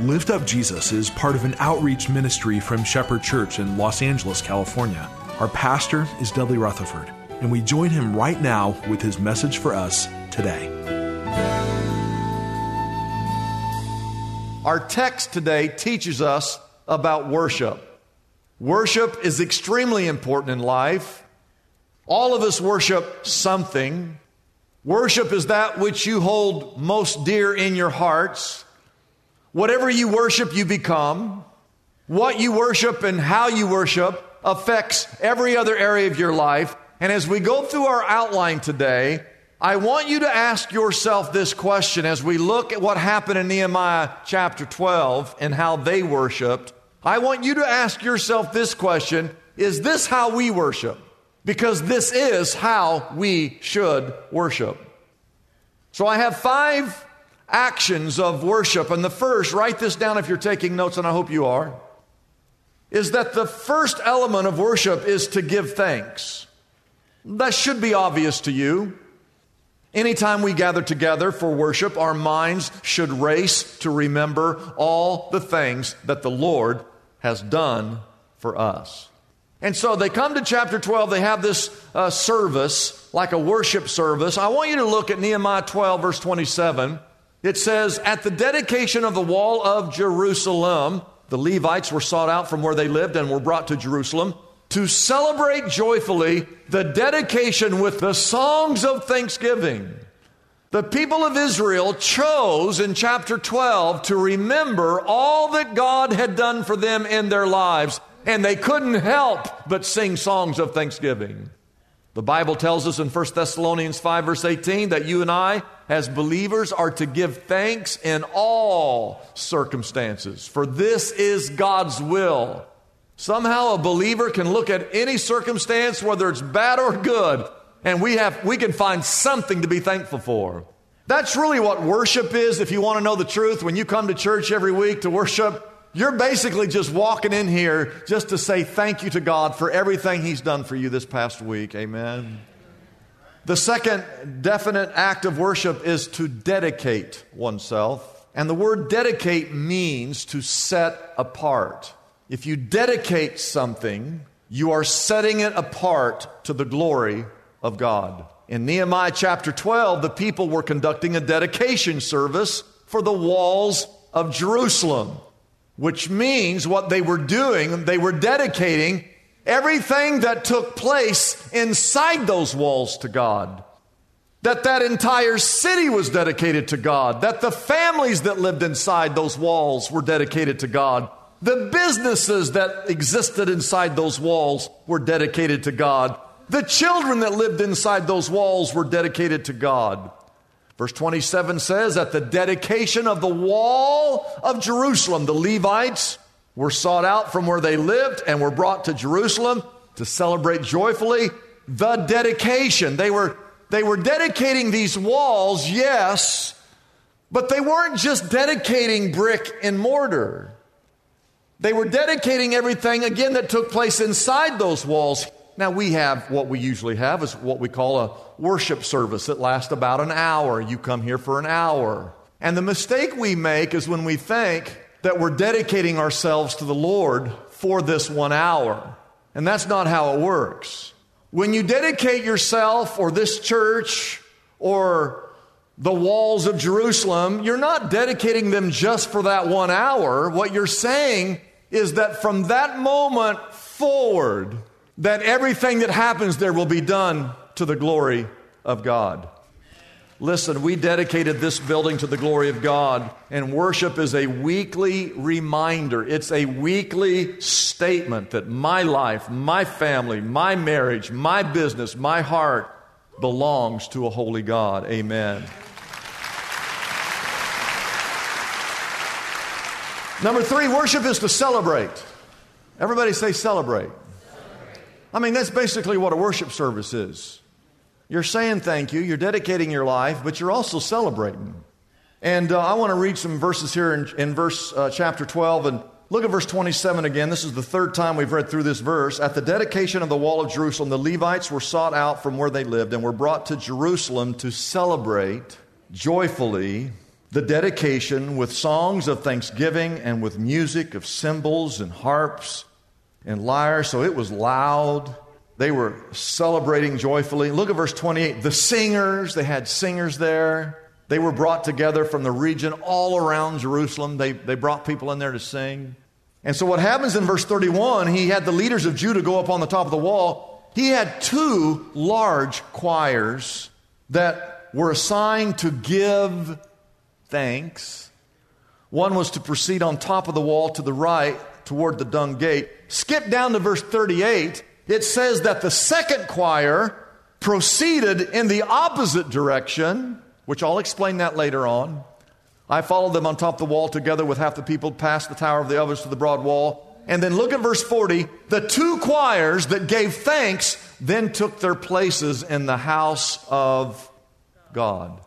Lift Up Jesus is part of an outreach ministry from Shepherd Church in Los Angeles, California. Our pastor is Dudley Rutherford, and we join him right now with his message for us today. Our text today teaches us about worship. Worship is extremely important in life. All of us worship something. Worship is that which you hold most dear in your hearts. Whatever you worship, you become. What you worship and how you worship affects every other area of your life. And as we go through our outline today, I want you to ask yourself this question as we look at what happened in Nehemiah chapter 12 and how they worshiped. I want you to ask yourself this question Is this how we worship? because this is how we should worship. So I have five actions of worship. And the first, write this down if you're taking notes, and I hope you are, is that the first element of worship is to give thanks. That should be obvious to you. Anytime we gather together for worship, our minds should race to remember all the things that the Lord has done for us. And so they come to chapter 12, they have this uh, service, like a worship service. I want you to look at Nehemiah 12, verse 27. It says, At the dedication of the wall of Jerusalem, the Levites were sought out from where they lived and were brought to Jerusalem to celebrate joyfully the dedication with the songs of thanksgiving. The people of Israel chose in chapter 12 to remember all that God had done for them in their lives and they couldn't help but sing songs of thanksgiving. The Bible tells us in 1 Thessalonians 5, verse 18, that you and I, as believers, are to give thanks in all circumstances, for this is God's will. Somehow a believer can look at any circumstance, whether it's bad or good, and we, have, we can find something to be thankful for. That's really what worship is, if you want to know the truth. When you come to church every week to worship, you're basically just walking in here just to say thank you to God for everything He's done for you this past week. Amen. The second definite act of worship is to dedicate oneself. And the word dedicate means to set apart. If you dedicate something, you are setting it apart to the glory of God. In Nehemiah chapter 12, the people were conducting a dedication service for the walls of Jerusalem which means what they were doing, they were dedicating everything that took place inside those walls to God. That that entire city was dedicated to God. That the families that lived inside those walls were dedicated to God. The businesses that existed inside those walls were dedicated to God. The children that lived inside those walls were dedicated to God. Verse 27 says, At the dedication of the wall of Jerusalem, the Levites were sought out from where they lived and were brought to Jerusalem to celebrate joyfully the dedication. They were, they were dedicating these walls, yes, but they weren't just dedicating brick and mortar. They were dedicating everything, again, that took place inside those walls. Now, we have what we usually have is what we call a worship service that lasts about an hour. You come here for an hour. And the mistake we make is when we think that we're dedicating ourselves to the Lord for this one hour. And that's not how it works. When you dedicate yourself or this church or the walls of Jerusalem, you're not dedicating them just for that one hour. What you're saying is that from that moment forward, that everything that happens there will be done to the glory of God. Listen, we dedicated this building to the glory of God, and worship is a weekly reminder. It's a weekly statement that my life, my family, my marriage, my business, my heart belongs to a holy God. Amen. Number three, worship is to celebrate. Everybody say celebrate. celebrate. I mean, that's basically what a worship service is. You're saying thank you, you're dedicating your life, but you're also celebrating. And uh, I want to read some verses here in, in verse uh, chapter 12 and look at verse 27 again. This is the third time we've read through this verse. At the dedication of the wall of Jerusalem, the Levites were sought out from where they lived and were brought to Jerusalem to celebrate joyfully the dedication with songs of thanksgiving and with music of cymbals and harps and lyres. So it was loud. They were celebrating joyfully. Look at verse 28. The singers, they had singers there. They were brought together from the region all around Jerusalem. They, they brought people in there to sing. And so what happens in verse 31, he had the leaders of Judah go up on the top of the wall. He had two large choirs that were assigned to give thanks. One was to proceed on top of the wall to the right toward the dung gate. Skip down to verse 38. It says that the second choir proceeded in the opposite direction, which I'll explain that later on. I followed them on top of the wall together with half the people past the Tower of the Ovens to the broad wall. And then look at verse 40. The two choirs that gave thanks then took their places in the house of God.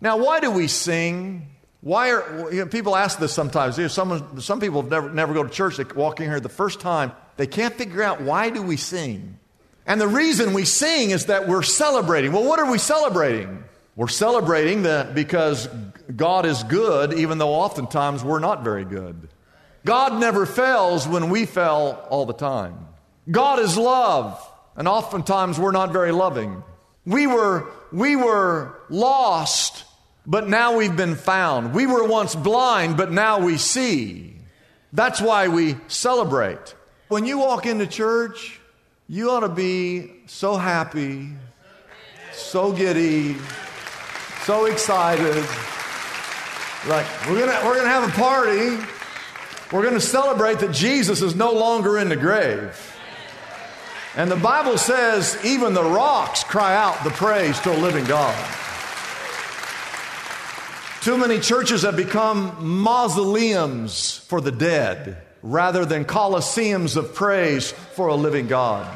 Now, why do we sing? Why are you know, people ask this sometimes? You know, some, some people never, never go to church. They walk in here the first time. They can't figure out why do we sing. And the reason we sing is that we're celebrating. Well, what are we celebrating? We're celebrating that because God is good, even though oftentimes we're not very good. God never fails when we fail all the time. God is love, and oftentimes we're not very loving. We were, we were lost but now we've been found. We were once blind, but now we see. That's why we celebrate. When you walk into church, you ought to be so happy, so giddy, so excited. Like, we're gonna we're gonna have a party. We're going to celebrate that Jesus is no longer in the grave. And the Bible says even the rocks cry out the praise to a living God. Too many churches have become mausoleums for the dead rather than coliseums of praise for a living God.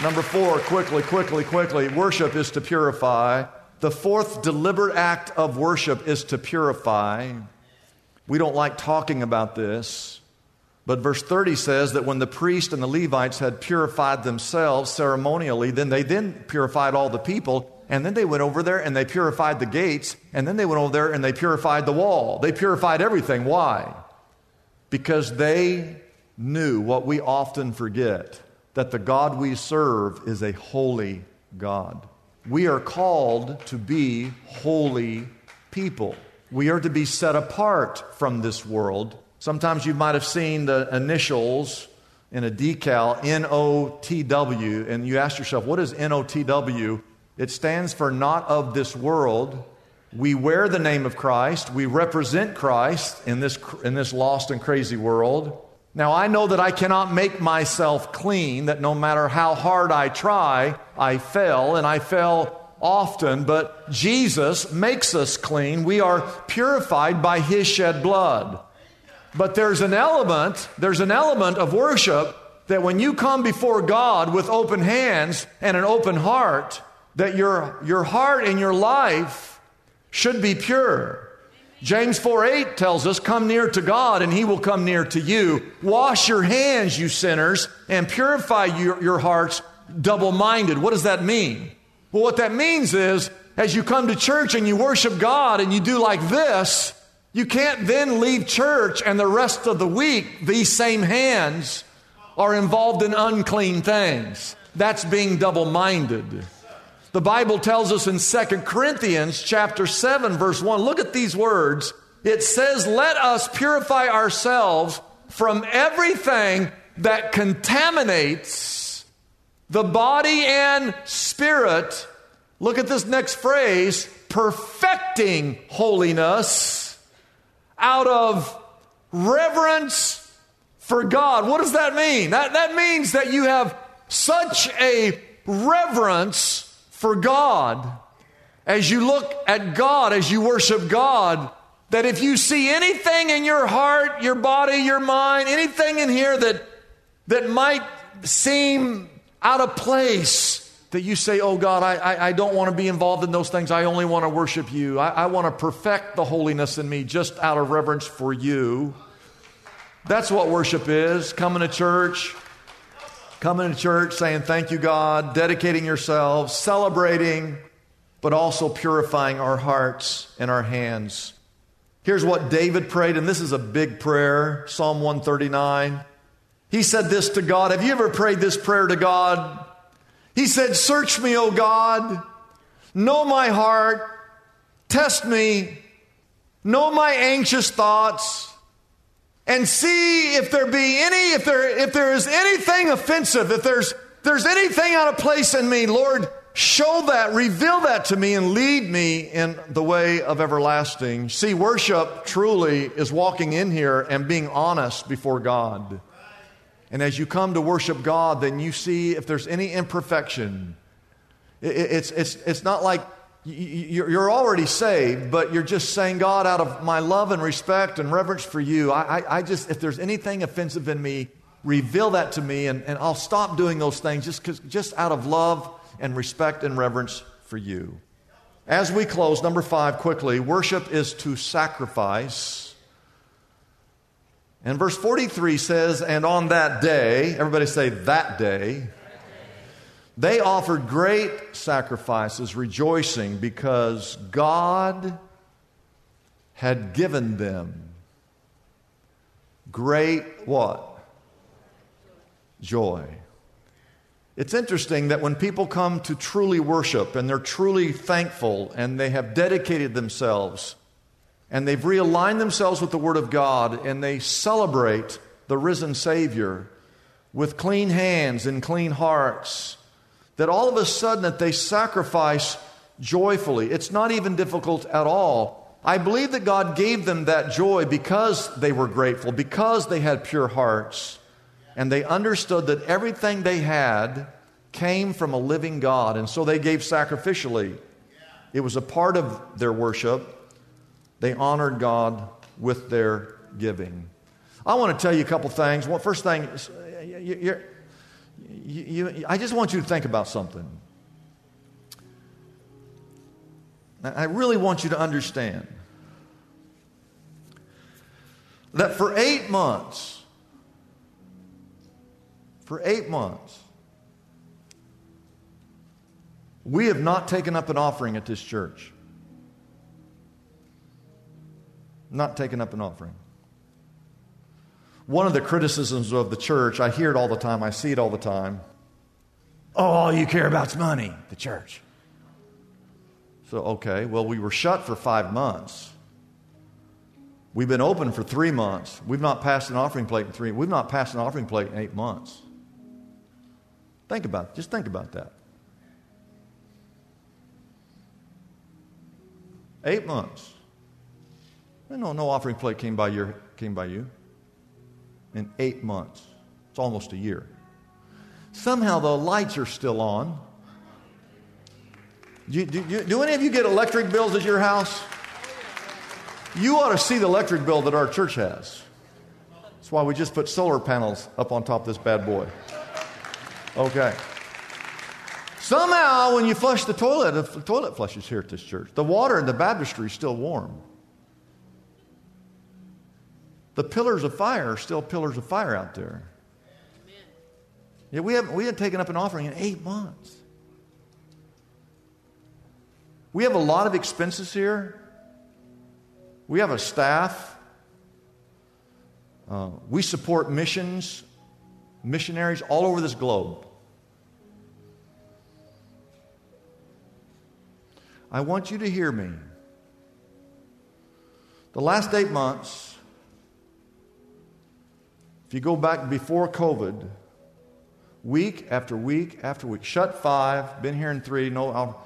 Number four, quickly, quickly, quickly, worship is to purify. The fourth deliberate act of worship is to purify. We don't like talking about this. But verse 30 says that when the priest and the Levites had purified themselves ceremonially, then they then purified all the people. And then they went over there and they purified the gates. And then they went over there and they purified the wall. They purified everything. Why? Because they knew what we often forget that the God we serve is a holy God. We are called to be holy people. We are to be set apart from this world. Sometimes you might have seen the initials in a decal, N O T W, and you ask yourself, what is N O T W? It stands for not of this world. We wear the name of Christ. We represent Christ in this, in this lost and crazy world. Now, I know that I cannot make myself clean, that no matter how hard I try, I fail, and I fail often, but Jesus makes us clean. We are purified by his shed blood. But there's an element, there's an element of worship that when you come before God with open hands and an open heart, that your, your heart and your life should be pure. James 4 8 tells us, Come near to God and he will come near to you. Wash your hands, you sinners, and purify your, your hearts, double minded. What does that mean? Well, what that means is as you come to church and you worship God and you do like this, you can't then leave church and the rest of the week, these same hands are involved in unclean things. That's being double minded. The Bible tells us in 2 Corinthians chapter 7 verse 1, look at these words. It says, "Let us purify ourselves from everything that contaminates the body and spirit." Look at this next phrase, perfecting holiness out of reverence for God. What does that mean? That, that means that you have such a reverence for God as you look at God, as you worship God, that if you see anything in your heart, your body, your mind, anything in here that, that might seem out of place, that you say, Oh God, I, I, I don't want to be involved in those things. I only want to worship you. I, I want to perfect the holiness in me just out of reverence for you. That's what worship is coming to church, coming to church saying, Thank you, God, dedicating yourselves, celebrating, but also purifying our hearts and our hands. Here's what David prayed, and this is a big prayer Psalm 139. He said this to God. Have you ever prayed this prayer to God? He said, Search me, O God, know my heart, test me, know my anxious thoughts, and see if there be any, if there, if there is anything offensive, if there's, there's anything out of place in me, Lord, show that, reveal that to me, and lead me in the way of everlasting. See, worship truly is walking in here and being honest before God. And as you come to worship God, then you see if there's any imperfection. It's, it's, it's not like you're already saved, but you're just saying, God, out of my love and respect and reverence for you, I, I, just, if there's anything offensive in me, reveal that to me, and, and I'll stop doing those things just, just out of love and respect and reverence for you. As we close, number five, quickly, worship is to sacrifice and verse 43 says, And on that day, everybody say that day, they offered great sacrifices, rejoicing because God had given them great what? Joy. It's interesting that when people come to truly worship and they're truly thankful and they have dedicated themselves and they've realigned themselves with the Word of God and they celebrate the risen Savior with clean hands and clean hearts, that all of a sudden that they sacrifice joyfully. It's not even difficult at all. I believe that God gave them that joy because they were grateful, because they had pure hearts, and they understood that everything they had came from a living God, and so they gave sacrificially. It was a part of their worship. They honored God with their giving. I want to tell you a couple things. Well, first thing, you, you, I just want you to think about something. I really want you to understand that for eight months, for eight months, we have not taken up an offering at this church. Not taking up an offering. One of the criticisms of the church, I hear it all the time, I see it all the time. Oh, all you care about is money, the church. So, okay, well, we were shut for five months. We've been open for three months. We've not passed an offering plate in three. We've not passed an offering plate in eight months. Think about. Just think about that. Eight months. No, no offering plate came by, your, came by you in eight months. It's almost a year. Somehow the lights are still on. Do, do, do, any of you get electric bills at your house? You ought to see the electric bill that our church has. That's why we just put solar panels up on top of this bad boy. Okay. Somehow, when you flush the toilet, the toilet flushes here at this church. The water in the baptistry is still warm. The pillars of fire are still pillars of fire out there. Yeah, we haven't, we haven't taken up an offering in eight months. We have a lot of expenses here. We have a staff. Uh, we support missions, missionaries all over this globe. I want you to hear me. The last eight months, if you go back before COVID, week after week after week, shut five, been here in three, no.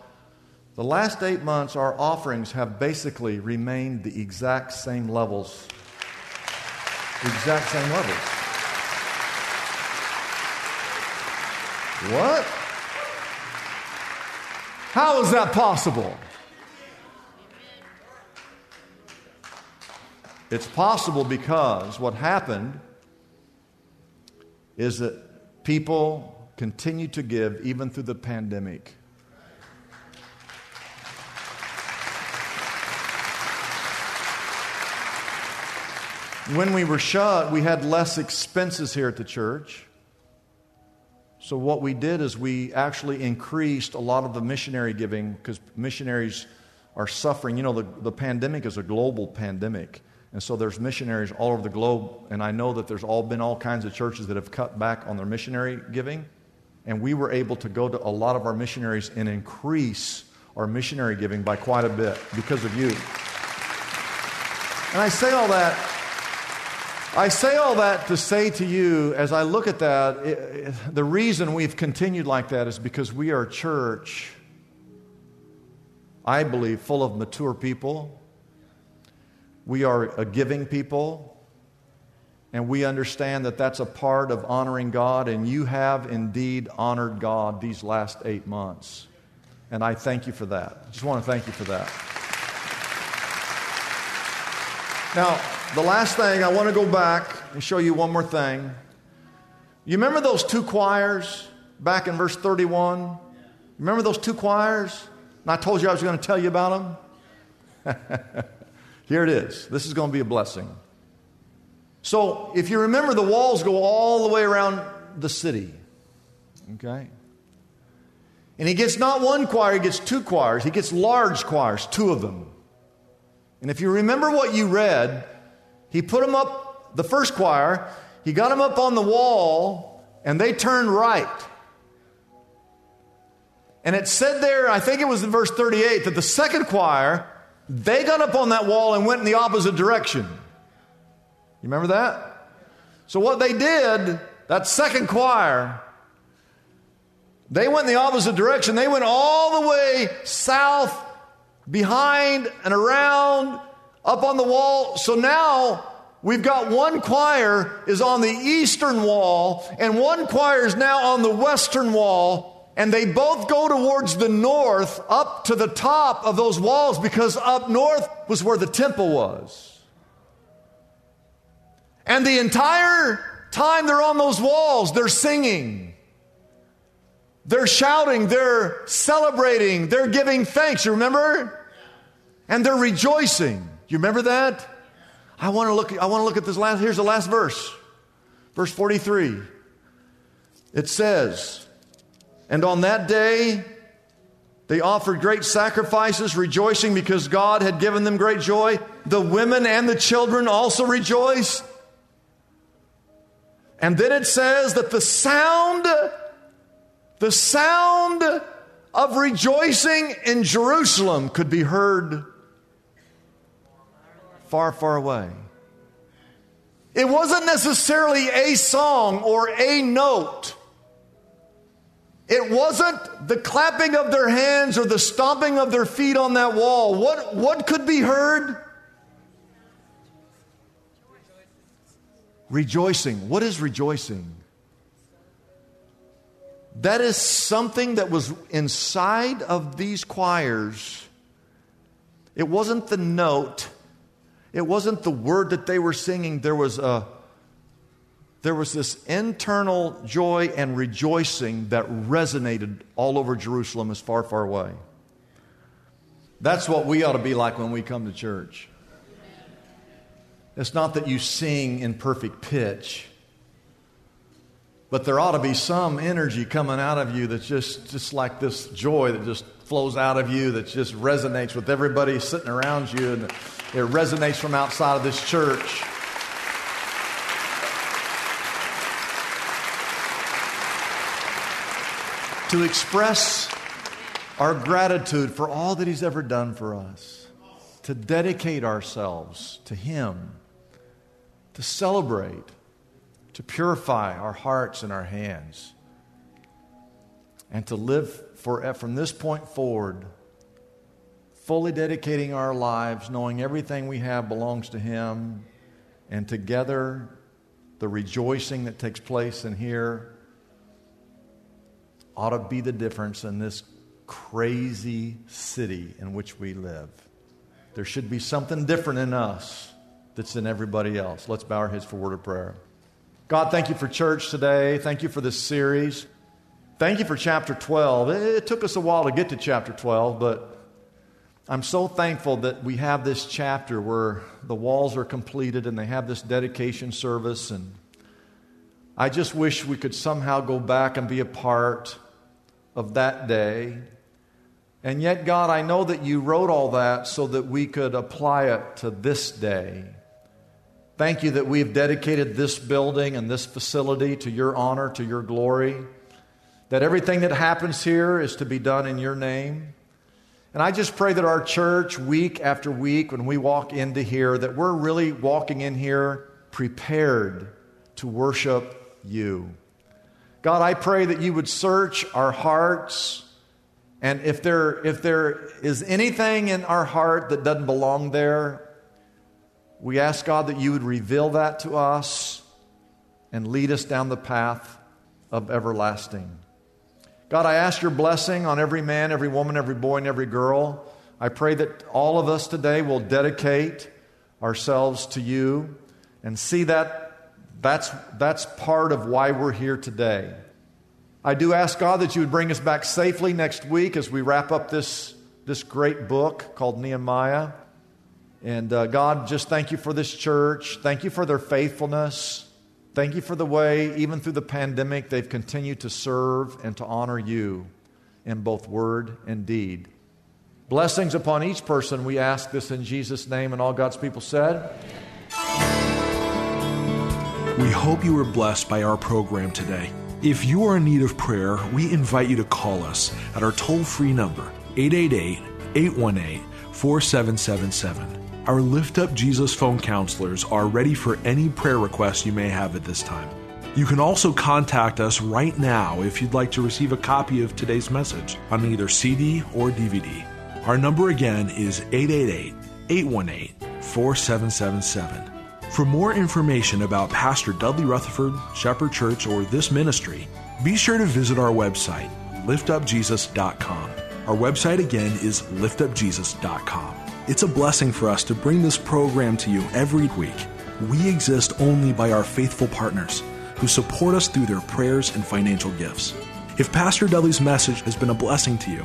The last eight months, our offerings have basically remained the exact same levels. The exact same levels. What? How is that possible? It's possible because what happened is that people continue to give even through the pandemic. When we were shut, we had less expenses here at the church. So, what we did is we actually increased a lot of the missionary giving because missionaries are suffering. You know, the, the pandemic is a global pandemic. And so there's missionaries all over the globe, and I know that there's all been all kinds of churches that have cut back on their missionary giving. And we were able to go to a lot of our missionaries and increase our missionary giving by quite a bit because of you. And I say all that, I say all that to say to you, as I look at that, it, it, the reason we've continued like that is because we are a church, I believe, full of mature people we are a giving people, and we understand that that's a part of honoring God, and you have indeed honored God these last eight months. And I thank you for that. I just want to thank you for that. Now, the last thing, I want to go back and show you one more thing. You remember those two choirs back in verse 31? Remember those two choirs? And I told you I was going to tell you about them? Here it is. This is going to be a blessing. So, if you remember, the walls go all the way around the city. Okay? And he gets not one choir, he gets two choirs. He gets large choirs, two of them. And if you remember what you read, he put them up, the first choir, he got them up on the wall, and they turned right. And it said there, I think it was in verse 38, that the second choir they got up on that wall and went in the opposite direction. You remember that? So, what they did, that second choir, they went in the opposite direction. They went all the way south, behind and around, up on the wall. So now we've got one choir is on the eastern wall, and one choir is now on the western wall and they both go towards the north, up to the top of those walls, because up north was where the temple was. And the entire time they're on those walls, they're singing. They're shouting, they're celebrating, they're giving thanks. You remember? And they're rejoicing. You remember that? I want to look I want to look at this last here's the last verse. Verse 43. It says, and on that day, they offered great sacrifices, rejoicing because God had given them great joy. The women and the children also rejoiced. And then it says that the sound, the sound of rejoicing in Jerusalem could be heard far, far away. It wasn't necessarily a song or a note. It wasn't the clapping of their hands or the stomping of their feet on that wall. What, what could be heard? Rejoicing. What is rejoicing? That is something that was inside of these choirs. It wasn't the note, it wasn't the word that they were singing. There was a there was this internal joy and rejoicing that resonated all over Jerusalem as far, far away. That's what we ought to be like when we come to church. It's not that you sing in perfect pitch. But there ought to be some energy coming out of you that's just, just like this joy that just flows out of you, that just resonates with everybody sitting around you, and it resonates from outside of this church. To express our gratitude for all that He's ever done for us, to dedicate ourselves to Him, to celebrate to purify our hearts and our hands, and to live for, from this point forward, fully dedicating our lives, knowing everything we have belongs to Him, and together the rejoicing that takes place in here ought to be the difference in this crazy city in which we live. There should be something different in us that's in everybody else. Let's bow our heads for word of prayer. God, thank you for church today. Thank you for this series. Thank you for chapter 12. It took us a while to get to chapter 12, but I'm so thankful that we have this chapter where the walls are completed and they have this dedication service. And I just wish we could somehow go back and be a part of that day. And yet, God, I know that you wrote all that so that we could apply it to this day. Thank you that we've dedicated this building and this facility to your honor, to your glory. That everything that happens here is to be done in your name. And I just pray that our church, week after week, when we walk into here, that we're really walking in here prepared to worship you. God, I pray that you would search our hearts. And if there, if there is anything in our heart that doesn't belong there, we ask, God, that you would reveal that to us and lead us down the path of everlasting. God, I ask your blessing on every man, every woman, every boy, and every girl. I pray that all of us today will dedicate ourselves to you and see that that's, that's part of why we're here today. I do ask God that you would bring us back safely next week as we wrap up this, this great book called Nehemiah. And uh, God, just thank you for this church. Thank you for their faithfulness. Thank you for the way, even through the pandemic, they've continued to serve and to honor you in both word and deed. Blessings upon each person. We ask this in Jesus' name, and all God's people said. We hope you were blessed by our program today. If you are in need of prayer, we invite you to call us at our toll free number, 888 818 4777. Our Lift Up Jesus phone counselors are ready for any prayer requests you may have at this time. You can also contact us right now if you'd like to receive a copy of today's message on either CD or DVD. Our number again is 888 818 4777. For more information about Pastor Dudley Rutherford, Shepherd Church, or this ministry, be sure to visit our website, liftupjesus.com. Our website again is liftupjesus.com. It's a blessing for us to bring this program to you every week. We exist only by our faithful partners who support us through their prayers and financial gifts. If Pastor Dudley's message has been a blessing to you,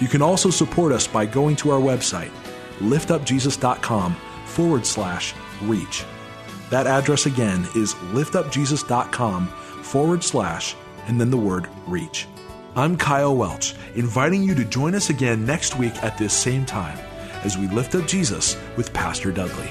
You can also support us by going to our website, liftupjesus.com forward slash reach. That address again is liftupjesus.com forward slash and then the word reach. I'm Kyle Welch, inviting you to join us again next week at this same time as we lift up Jesus with Pastor Dudley.